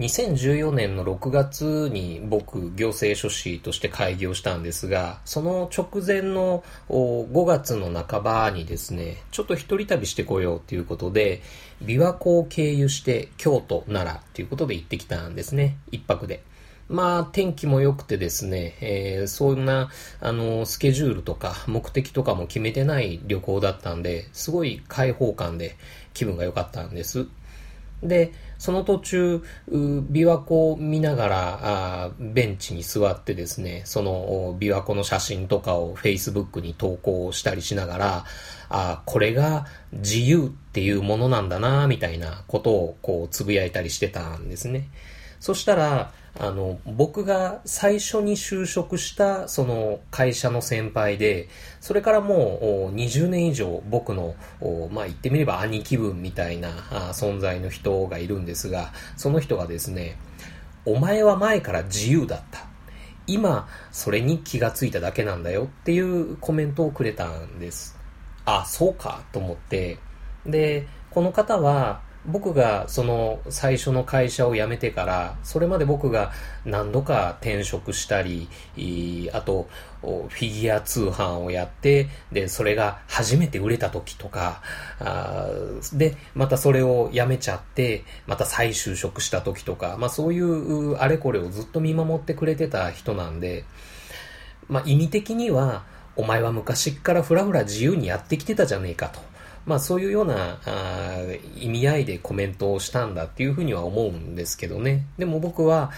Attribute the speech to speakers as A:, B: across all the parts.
A: 2014年の6月に僕、行政書士として開業したんですが、その直前の5月の半ばにですね、ちょっと一人旅してこようということで、琵琶湖を経由して京都、奈良ということで行ってきたんですね、一泊で。まあ、天気も良くてですね、えー、そんな、あの、スケジュールとか目的とかも決めてない旅行だったんで、すごい開放感で気分が良かったんです。で、その途中、琵琶湖を見ながらあ、ベンチに座ってですね、その琵琶湖の写真とかを Facebook に投稿したりしながら、あこれが自由っていうものなんだな、みたいなことをこうつぶやいたりしてたんですね。そしたら、あの、僕が最初に就職したその会社の先輩で、それからもう20年以上僕の、まあ言ってみれば兄貴分みたいな存在の人がいるんですが、その人がですね、お前は前から自由だった。今、それに気がついただけなんだよっていうコメントをくれたんです。あ、そうかと思って、で、この方は、僕がその最初の会社を辞めてから、それまで僕が何度か転職したり、あと、フィギュア通販をやって、で、それが初めて売れた時とか、で、またそれを辞めちゃって、また再就職した時とか、まあそういうあれこれをずっと見守ってくれてた人なんで、まあ意味的には、お前は昔からふらふら自由にやってきてたじゃねえかと。まあそういうようなあ意味合いでコメントをしたんだっていうふうには思うんですけどね。でも僕は、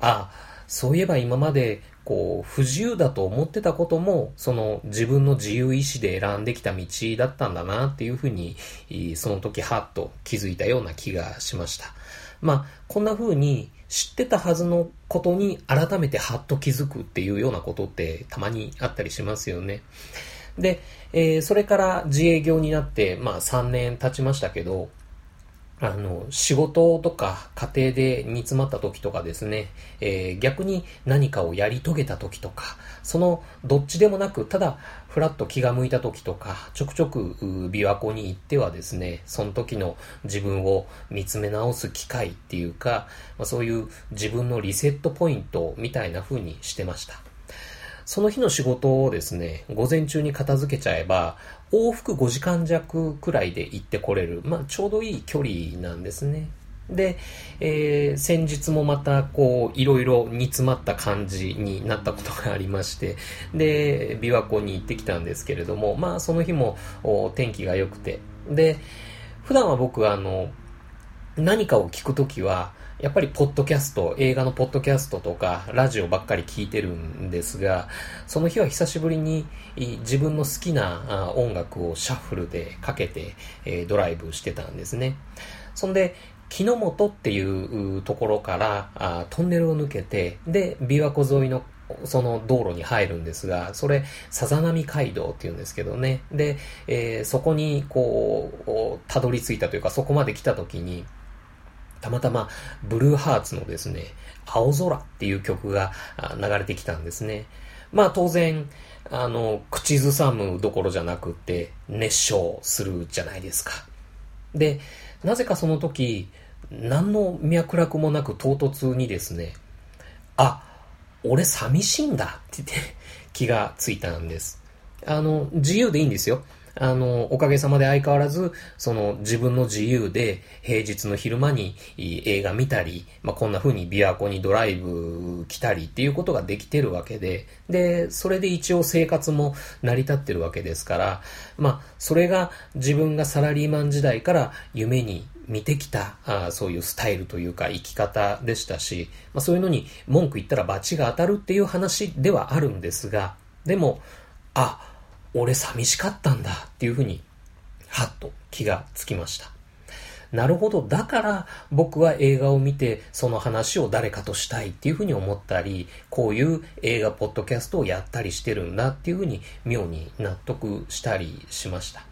A: あ、そういえば今までこう不自由だと思ってたこともその自分の自由意志で選んできた道だったんだなっていうふうにその時ハッと気づいたような気がしました。まあこんな風に知ってたはずのことに改めてハッと気づくっていうようなことってたまにあったりしますよね。で、えー、それから自営業になって、まあ3年経ちましたけど、あの、仕事とか家庭で煮詰まった時とかですね、えー、逆に何かをやり遂げた時とか、そのどっちでもなく、ただふらっと気が向いた時とか、ちょくちょく琵琶湖に行ってはですね、その時の自分を見つめ直す機会っていうか、まあ、そういう自分のリセットポイントみたいな風にしてました。その日の仕事をですね、午前中に片付けちゃえば、往復5時間弱くらいで行ってこれる、まあ、ちょうどいい距離なんですね。で、えー、先日もまた、こう、いろいろ煮詰まった感じになったことがありまして、で、琵琶湖に行ってきたんですけれども、まあ、その日も天気が良くて、で、普段は僕は、あの、何かを聞くときは、やっぱりポッドキャスト、映画のポッドキャストとか、ラジオばっかり聞いてるんですが、その日は久しぶりに自分の好きな音楽をシャッフルでかけて、えドライブしてたんですね。そんで、木の本っていうところからあトンネルを抜けて、で、琵琶湖沿いのその道路に入るんですが、それ、さざ波街道っていうんですけどね。で、えー、そこに、こう、たどり着いたというか、そこまで来た時に、たまたま、ブルーハーツのですね、青空っていう曲が流れてきたんですね。まあ当然、あの、口ずさむどころじゃなくて、熱唱するじゃないですか。で、なぜかその時、何の脈絡もなく唐突にですね、あ、俺寂しいんだって言って気がついたんです。あの、自由でいいんですよ。あの、おかげさまで相変わらず、その自分の自由で平日の昼間に映画見たり、まあ、こんな風に琵琶湖にドライブ来たりっていうことができてるわけで、で、それで一応生活も成り立ってるわけですから、まあ、それが自分がサラリーマン時代から夢に見てきたあそういうスタイルというか生き方でしたし、まあ、そういうのに文句言ったら罰が当たるっていう話ではあるんですが、でも、あ、俺寂しかったんだっていうふうに、はっと気がつきました。なるほど。だから僕は映画を見てその話を誰かとしたいっていうふうに思ったり、こういう映画ポッドキャストをやったりしてるんだっていうふうに妙に納得したりしました。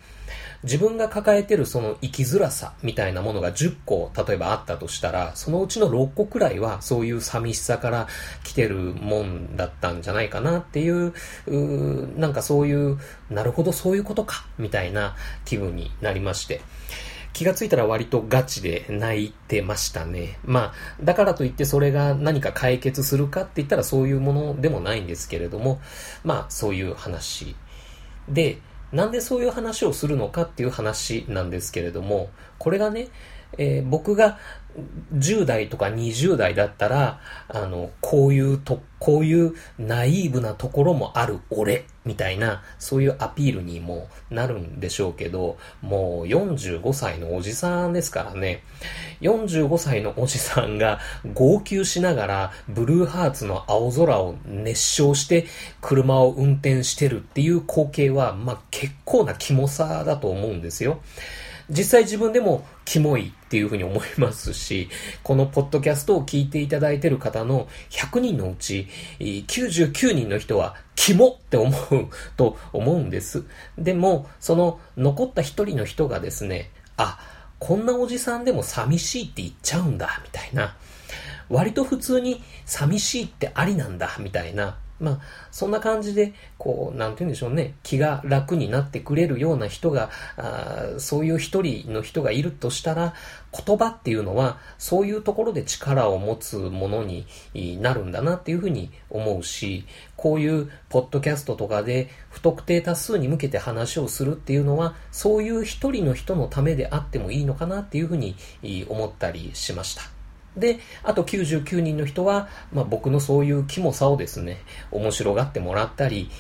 A: 自分が抱えてるその生きづらさみたいなものが10個例えばあったとしたら、そのうちの6個くらいはそういう寂しさから来てるもんだったんじゃないかなっていう、うなんかそういう、なるほどそういうことか、みたいな気分になりまして。気がついたら割とガチで泣いてましたね。まあ、だからといってそれが何か解決するかって言ったらそういうものでもないんですけれども、まあ、そういう話。で、なんでそういう話をするのかっていう話なんですけれども、これがね、えー、僕が10代とか20代だったら、あの、こういうと、こういうナイーブなところもある俺、みたいな、そういうアピールにもなるんでしょうけど、もう45歳のおじさんですからね、45歳のおじさんが号泣しながら、ブルーハーツの青空を熱唱して車を運転してるっていう光景は、まあ結構なキモさだと思うんですよ。実際自分でもキモいっていうふうに思いますし、このポッドキャストを聞いていただいている方の100人のうち99人の人はキモって思うと思うんです。でも、その残った1人の人がですね、あ、こんなおじさんでも寂しいって言っちゃうんだ、みたいな。割と普通に寂しいってありなんだ、みたいな。まあ、そんな感じで、こう、なんて言うんでしょうね、気が楽になってくれるような人が、あそういう一人の人がいるとしたら、言葉っていうのは、そういうところで力を持つものになるんだなっていうふうに思うし、こういうポッドキャストとかで不特定多数に向けて話をするっていうのは、そういう一人の人のためであってもいいのかなっていうふうに思ったりしました。で、あと99人の人は、まあ、僕のそういうキモさをですね、面白がってもらったり、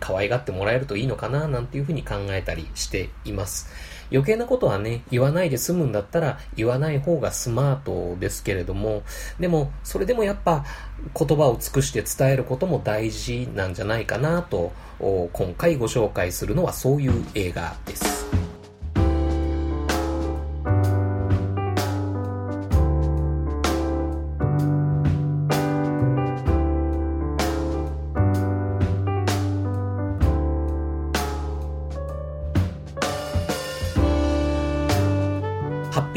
A: 可愛がってもらえるといいのかな、なんていうふうに考えたりしています。余計なことはね、言わないで済むんだったら言わない方がスマートですけれども、でも、それでもやっぱ言葉を尽くして伝えることも大事なんじゃないかなと、今回ご紹介するのはそういう映画です。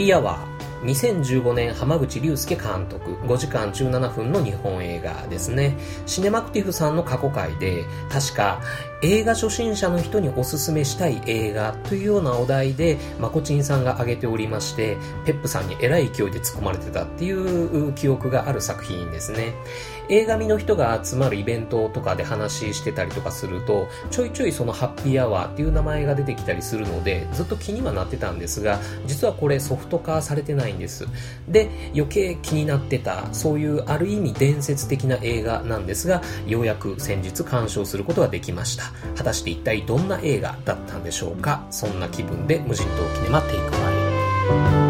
A: ピーアワー2015年浜口竜介監督5時間17分の日本映画ですね。シネマクティフさんの過去回で確か映画初心者の人におすすめしたい映画というようなお題でまこちんさんが挙げておりましてペップさんにえらい勢いで突っ込まれてたっていう記憶がある作品ですね。映画見の人が集まるイベントとかで話してたりとかすると、ちょいちょいそのハッピーアワーっていう名前が出てきたりするので、ずっと気にはなってたんですが、実はこれソフト化されてないんです。で、余計気になってた、そういうある意味伝説的な映画なんですが、ようやく先日鑑賞することができました。果たして一体どんな映画だったんでしょうか？そんな気分で無人島キネマテイクワイ。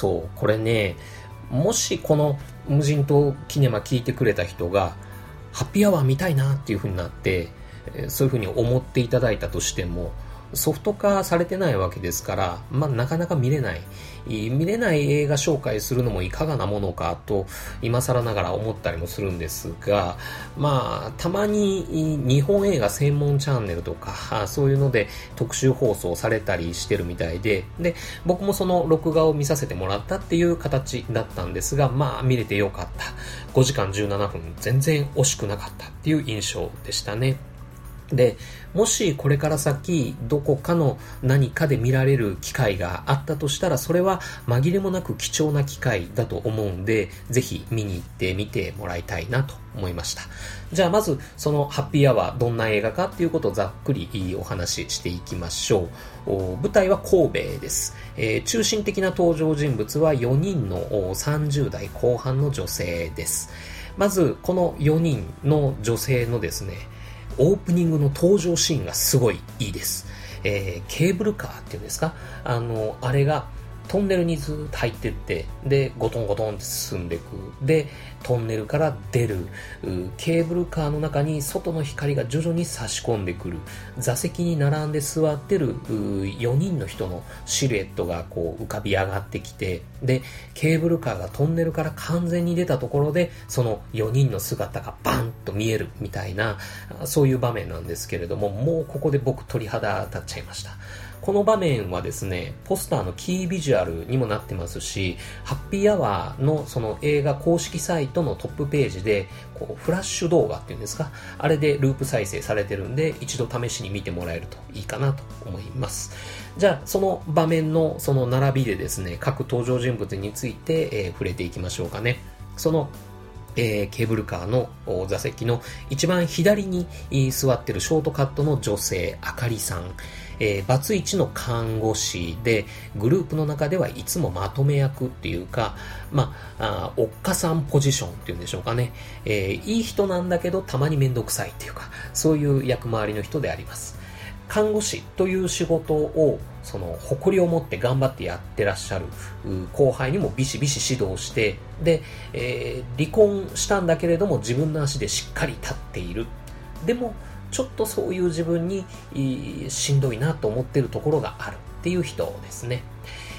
A: そう、これね、もしこの無人島キネマ聞いてくれた人が、ハッピーアワー見たいなっていう風になって、そういう風に思っていただいたとしても、ソフト化されてないわけですから、まあ、なかなか見れない。見れない映画紹介するのもいかがなものかと、今更ながら思ったりもするんですが、まあ、たまに日本映画専門チャンネルとか、そういうので特集放送されたりしてるみたいで、で、僕もその録画を見させてもらったっていう形だったんですが、まあ、見れてよかった。5時間17分、全然惜しくなかったっていう印象でしたね。で、もしこれから先どこかの何かで見られる機会があったとしたらそれは紛れもなく貴重な機会だと思うんでぜひ見に行ってみてもらいたいなと思いました。じゃあまずそのハッピーアワーどんな映画かっていうことをざっくりお話ししていきましょう。舞台は神戸です、えー、中心的な登場人物は4人の30代後半の女性です。まずこの4人の女性のですねオープニングの登場シーンがすごいいいです。えー、ケーブルカーっていうんですか？あの、あれが、トンネルにずっと入ってって、で、ゴトンゴトンって進んでいく。で、トンネルから出る。ケーブルカーの中に外の光が徐々に差し込んでくる。座席に並んで座ってる4人の人のシルエットがこう浮かび上がってきて、で、ケーブルカーがトンネルから完全に出たところで、その4人の姿がバンと見えるみたいな、そういう場面なんですけれども、もうここで僕鳥肌立っちゃいました。この場面はですね、ポスターのキービジュアルにもなってますし、ハッピーアワーのその映画公式サイトのトップページで、こうフラッシュ動画っていうんですか、あれでループ再生されてるんで、一度試しに見てもらえるといいかなと思います。じゃあ、その場面のその並びでですね、各登場人物について、えー、触れていきましょうかね。そのえー、ケーブルカーの座席の一番左に座ってるショートカットの女性、あかりさん。えー、バツイチの看護師で、グループの中ではいつもまとめ役っていうか、まあ、あおっかさんポジションっていうんでしょうかね。えー、いい人なんだけどたまにめんどくさいっていうか、そういう役回りの人であります。看護師という仕事をその誇りを持って頑張ってやってらっしゃる後輩にもビシビシ指導してで、えー、離婚したんだけれども自分の足でしっかり立っているでもちょっとそういう自分にしんどいなと思ってるところがあるっていう人ですね、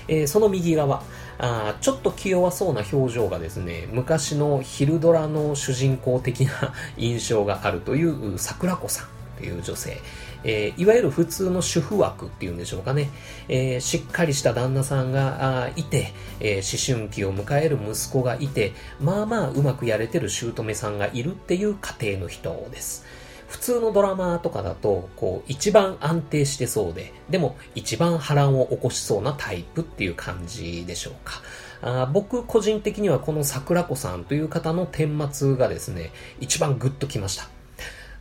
A: えー、その右側あちょっと気弱そうな表情がですね昔の昼ドラの主人公的な 印象があるという桜子さんという女性。えー、いわゆる普通の主婦枠っていうんでしょうかね、えー、しっかりした旦那さんがいて、えー、思春期を迎える息子がいて、まあまあうまくやれてる姑さんがいるっていう家庭の人です。普通のドラマとかだと、こう、一番安定してそうで、でも一番波乱を起こしそうなタイプっていう感じでしょうか。あ僕個人的にはこの桜子さんという方の顛末がですね、一番グッときました。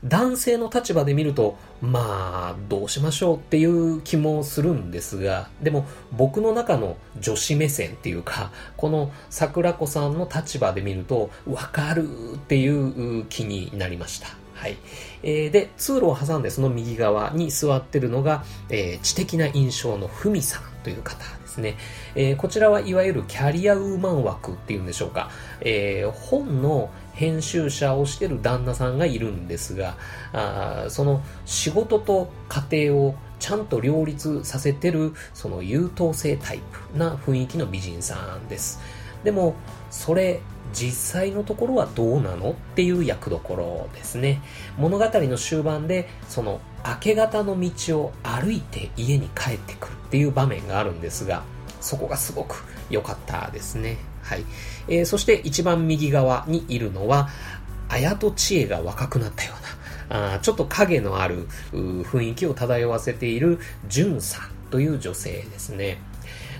A: 男性の立場で見ると、まあ、どうしましょうっていう気もするんですが、でも僕の中の女子目線っていうか、この桜子さんの立場で見ると、わかるっていう気になりました。はい。えー、で、通路を挟んでその右側に座ってるのが、えー、知的な印象のふみさんという方ですね。えー、こちらはいわゆるキャリアウーマン枠っていうんでしょうか。えー、本の編集者をしてる旦那さんがいるんですが、あその仕事と家庭をちゃんと両立させてる、その優等生タイプな雰囲気の美人さんです。でも、それ、実際のところはどうなのっていう役どころですね。物語の終盤で、その明け方の道を歩いて家に帰ってくるっていう場面があるんですが、そこがすごく良かったですね。はい。えー、そして一番右側にいるのは、綾と知恵が若くなったような、あちょっと影のある雰囲気を漂わせているジュンさんという女性ですね。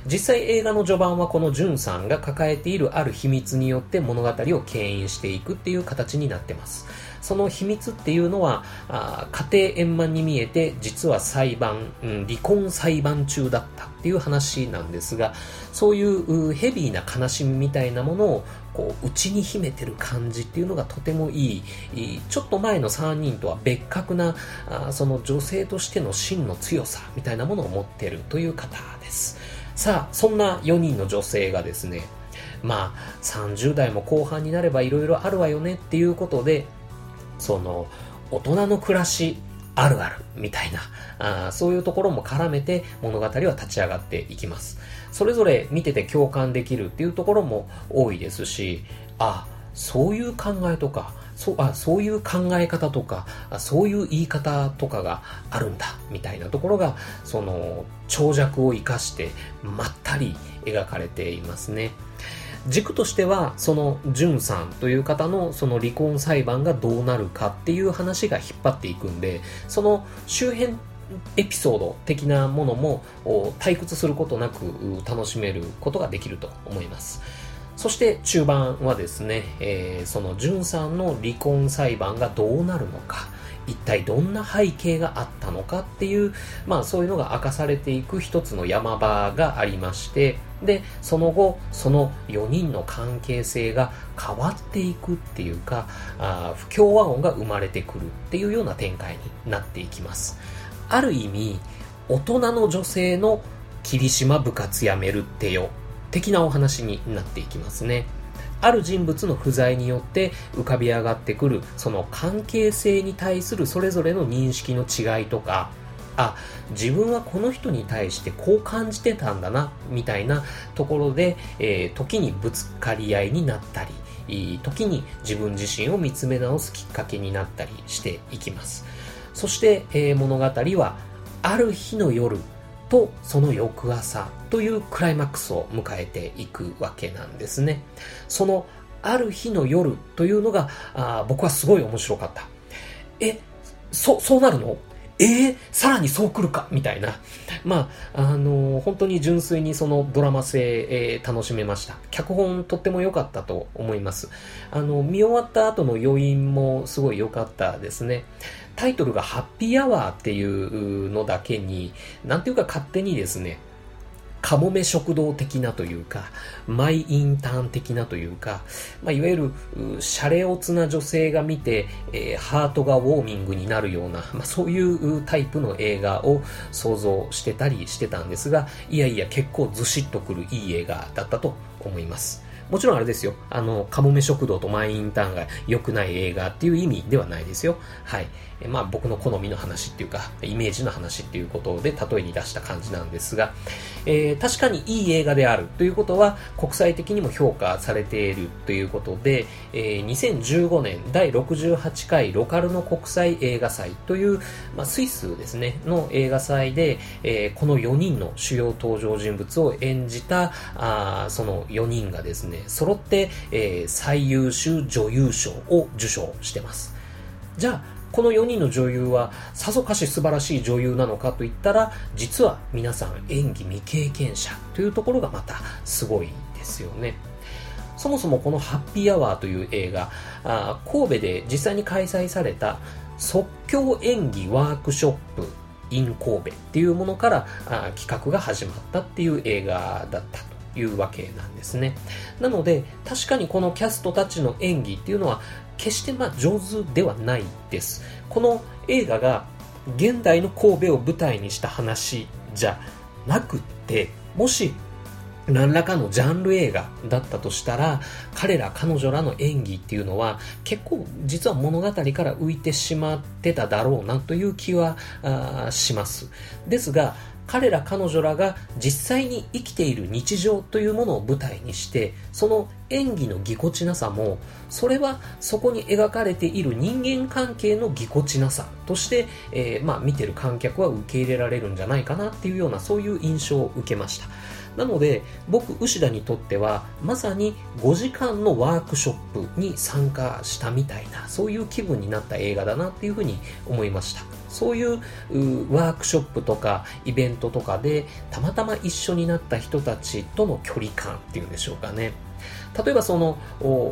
A: 実際映画の序盤はこのジュンさんが抱えているある秘密によって物語を牽引していくっていう形になってます。その秘密っていうのは、あ家庭円満に見えて、実は裁判、うん、離婚裁判中だったっていう話なんですが、そういうヘビーな悲しみみたいなものをこう内に秘めてる感じっていうのがとてもいいちょっと前の3人とは別格なあその女性としての真の強さみたいなものを持ってるという方ですさあそんな4人の女性がですねまあ30代も後半になればいろいろあるわよねっていうことでその大人の暮らしあるあるみたいなあそういうところも絡めて物語は立ち上がっていきます。それぞれ見てて共感できるっていうところも多いですしあそういう考えとかそあそういう考え方とかそういう言い方とかがあるんだみたいなところがその長尺を生かしてまったり描かれていますね。軸としては、その、ジュンさんという方のその離婚裁判がどうなるかっていう話が引っ張っていくんで、その周辺エピソード的なものも退屈することなく楽しめることができると思います。そして中盤はですね、えー、そのジュンさんの離婚裁判がどうなるのか、一体どんな背景があったのかっていう、まあそういうのが明かされていく一つの山場がありまして、で、その後、その4人の関係性が変わっていくっていうか、あ不協和音が生まれてくるっていうような展開になっていきます。ある意味、大人の女性の霧島部活やめるってよ的なお話になっていきますね。ある人物の不在によって浮かび上がってくるその関係性に対するそれぞれの認識の違いとかあ自分はこの人に対してこう感じてたんだなみたいなところで、えー、時にぶつかり合いになったり時に自分自身を見つめ直すきっかけになったりしていきます。そして、えー、物語はある日の夜とその翌朝というクライマックスを迎えていくわけなんですね。そのある日の夜というのがあ僕はすごい面白かった。え、そ、そうなるの？えー、さらにそう来るか？みたいな。まあ、あのー、本当に純粋にそのドラマ性、えー、楽しめました。脚本とっても良かったと思います。あの、見終わった後の余韻もすごい良かったですね。タイトルがハッピーアワーっていうのだけに、なんていうか勝手にですね、かもめ食堂的なというか、マイインターン的なというか、まあ、いわゆる、シャレオツな女性が見て、えー、ハートがウォーミングになるような、まあ、そういうタイプの映画を想像してたりしてたんですが、いやいや結構ずしっとくるいい映画だったと思います。もちろんあれですよ。あの、かもめ食堂とマイインターンが良くない映画っていう意味ではないですよ。はい。まあ僕の好みの話っていうか、イメージの話っていうことで例えに出した感じなんですが、えー、確かにいい映画であるということは国際的にも評価されているということで、えー、2015年第68回ロカルの国際映画祭という、まあ、スイスですね、の映画祭で、えー、この4人の主要登場人物を演じた、あその4人がですね、揃って、えー、最優秀女優賞を受賞してます。じゃあ、この4人の女優はさぞかし素晴らしい女優なのかといったら実は皆さん演技未経験者というところがまたすごいですよねそもそもこの「ハッピーアワー」という映画あ神戸で実際に開催された即興演技ワークショップ in 神戸っていうものからあ企画が始まったっていう映画だったというわけなんですね。なので、確かにこのキャストたちの演技っていうのは決してま上手ではないです。この映画が現代の神戸を舞台にした話じゃなくって、もし何らかのジャンル映画だったとしたら彼ら彼女らの演技っていうのは結構実は物語から浮いてしまってただろうなという気はしますですが彼ら彼女らが実際に生きている日常というものを舞台にしてその演技のぎこちなさもそれはそこに描かれている人間関係のぎこちなさとして、えー、まあ、見てる観客は受け入れられるんじゃないかなっていうようなそういう印象を受けました。なので僕牛田にとってはまさに5時間のワークショップに参加したみたいなそういう気分になった映画だなっていうふうに思いました。そういうワークショップとかイベントとかでたまたま一緒になった人たちとの距離感っていうんでしょうかね。例えばその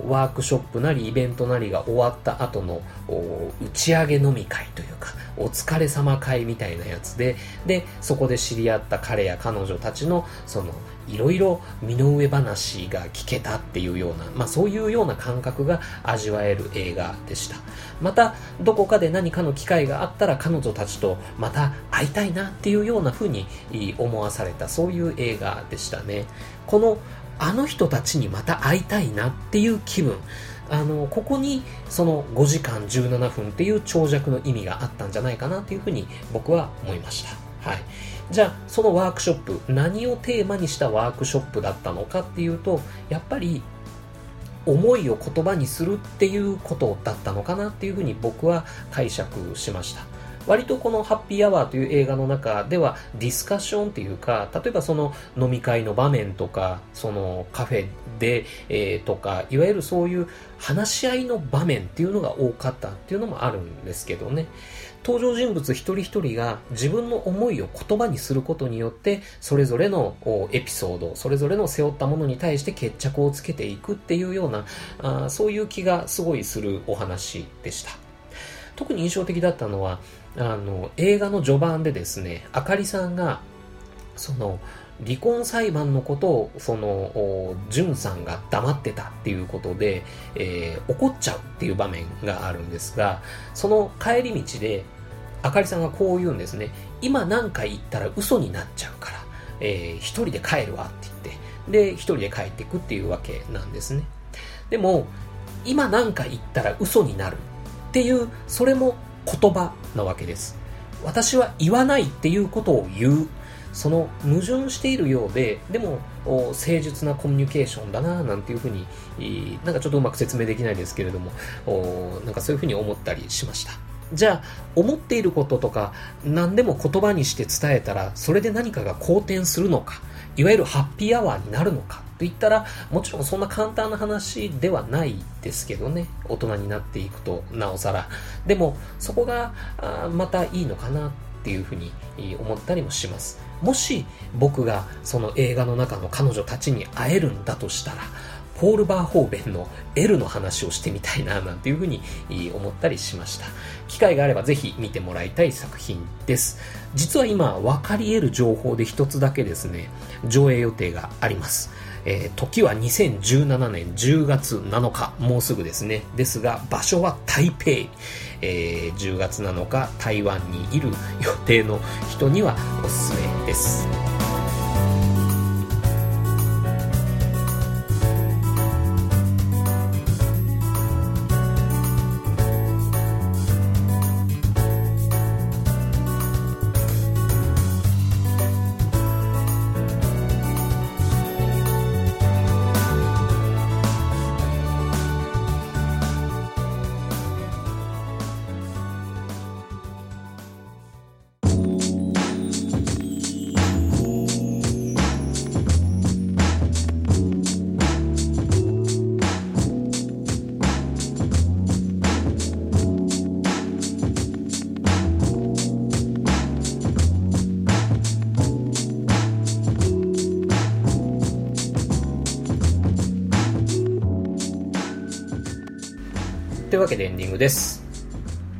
A: ワークショップなりイベントなりが終わった後の打ち上げ飲み会というかお疲れ様会みたいなやつででそこで知り合った彼や彼女たちのそのいろいろ身の上話が聞けたっていうような、まあそういうような感覚が味わえる映画でした。また、どこかで何かの機会があったら彼女たちとまた会いたいなっていうような風に思わされた、そういう映画でしたね。この、あの人たちにまた会いたいなっていう気分。あの、ここにその5時間17分っていう長尺の意味があったんじゃないかなっていうふうに僕は思いました。はい。じゃあ、そのワークショップ、何をテーマにしたワークショップだったのかっていうと、やっぱり、思いを言葉にするっていうことだったのかなっていうふうに僕は解釈しました。割とこのハッピーアワーという映画の中ではディスカッションっていうか、例えばその飲み会の場面とか、そのカフェで、えー、とか、いわゆるそういう話し合いの場面っていうのが多かったっていうのもあるんですけどね。登場人物一人一人が自分の思いを言葉にすることによってそれぞれのエピソードそれぞれの背負ったものに対して決着をつけていくっていうようなあそういう気がすごいするお話でした特に印象的だったのはあの映画の序盤でですねあかりさんがその離婚裁判のことをその潤さんが黙ってたっていうことで、えー、怒っちゃうっていう場面があるんですがその帰り道であかりさんがこう言うんですね今何か言ったら嘘になっちゃうからえー、一人で帰るわって言って、で、一人で帰っていくっていうわけなんですね。でも、今なんか言ったら嘘になるっていう、それも言葉なわけです。私は言わないっていうことを言う。その矛盾しているようで、でも誠実なコミュニケーションだななんていうふうに、なんかちょっとうまく説明できないですけれども、なんかそういうふうに思ったりしました。じゃあ、思っていることとか、何でも言葉にして伝えたら、それで何かが好転するのか、いわゆるハッピーアワーになるのか、と言ったら、もちろんそんな簡単な話ではないですけどね。大人になっていくと、なおさら。でも、そこが、またいいのかなっていうふうに思ったりもします。もし僕がその映画の中の彼女たちに会えるんだとしたら、ポール・バーホーベンの L の話をしてみたいななんていうふうに思ったりしました。機会があればぜひ見てもらいたい作品です。実は今分かり得る情報で一つだけですね、上映予定があります。えー、時は2017年10月7日、もうすぐですね。ですが、場所は台北。えー、10月7日、台湾にいる予定の人にはおすすめです。けでエンディングです。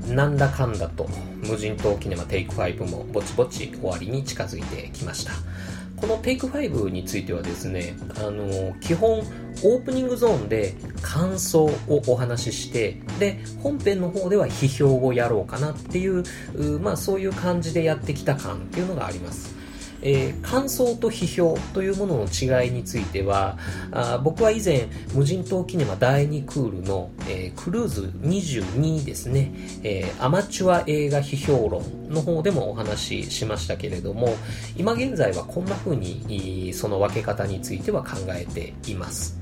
A: なんだかんだと無人島キネマテイク5もぼちぼち終わりに近づいてきました。このテイク5についてはですね、あの、基本オープニングゾーンで感想をお話しして、で、本編の方では批評をやろうかなっていう、うまあそういう感じでやってきた感っていうのがあります。えー、感想と批評というものの違いについてはあ僕は以前無人島キネマ第2クールの、えー、クルーズ22ですね、えー、アマチュア映画批評論の方でもお話ししましたけれども今現在はこんな風にその分け方については考えています。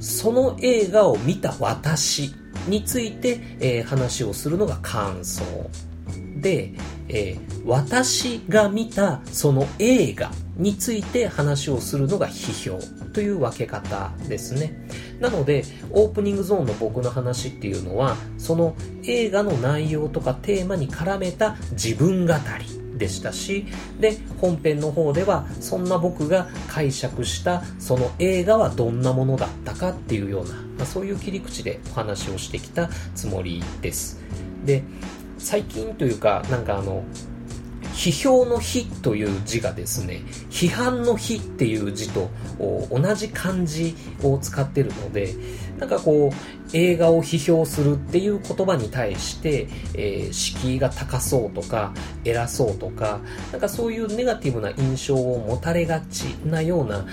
A: その映画を見た私について、え、話をするのが感想で、えー、私が見たその映画について話をするのが批評という分け方ですね。なので、オープニングゾーンの僕の話っていうのは、その映画の内容とかテーマに絡めた自分語りでしたし、で、本編の方では、そんな僕が解釈したその映画はどんなものだったかっていうような、まあ、そういう切り口でお話をしてきたつもりです。で、最近というか、なんかあの、批評の日という字がですね、批判の日っていう字と同じ漢字を使ってるので、なんかこう、映画を批評するっていう言葉に対して、えー、敷居が高そうとか、偉そうとか、なんかそういうネガティブな印象を持たれがちなような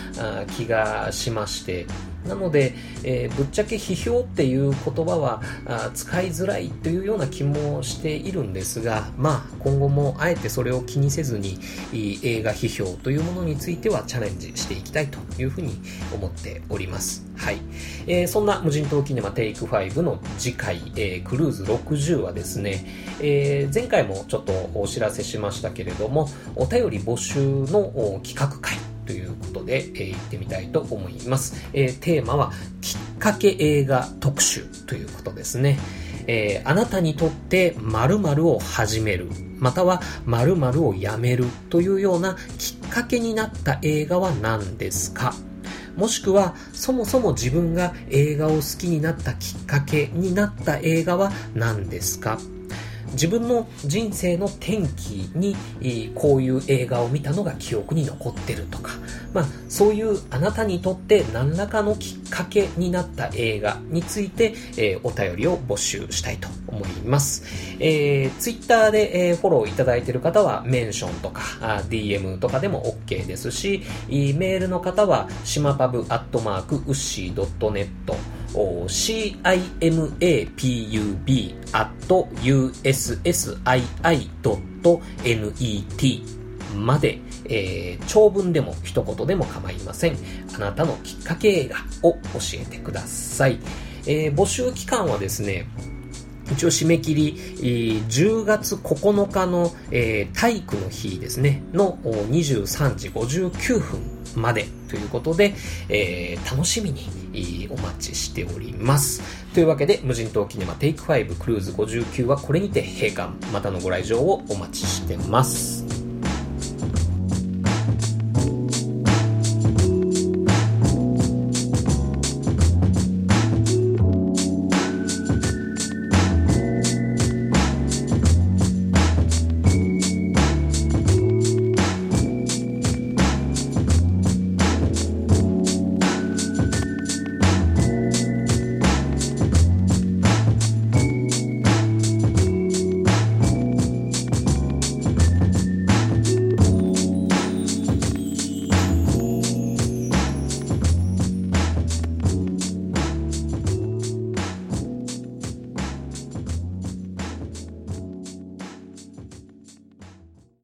A: 気がしまして、なので、えー、ぶっちゃけ批評っていう言葉はあ使いづらいというような気もしているんですが、まあ、今後もあえてそれを気にせずに映画批評というものについてはチャレンジしていきたいというふうに思っております。はい。えー、そんな無人島キネマテイク5の次回、えー、クルーズ60はですね、えー、前回もちょっとお知らせしましたけれども、お便り募集の企画会ということで、えー、行ってみたいと思います。えー、テーマは、きっかけ映画特集ということですね。えー、あなたにとって〇〇を始める、または〇〇をやめるというようなきっかけになった映画は何ですか？もしくは、そもそも自分が映画を好きになったきっかけになった映画は何ですか？自分の人生の転機に、こういう映画を見たのが記憶に残ってるとか、まあ、そういうあなたにとって何らかのきっかけになった映画について、えー、お便りを募集したいと思います。えー、ツイッターで、えー、フォローいただいている方はメンションとかあ DM とかでも OK ですし、メールの方はしまパブアットマークウッシー .net cimapub.ussii.net まで、えー、長文でも一言でも構いません。あなたのきっかけ映画を教えてください。えー、募集期間はですね、一応締め切り、10月9日の、えー、体育の日ですね、の23時59分までということで、えー、楽しみにお待ちしております。というわけで、無人島キネマテイク5クルーズ59はこれにて閉館、またのご来場をお待ちしてます。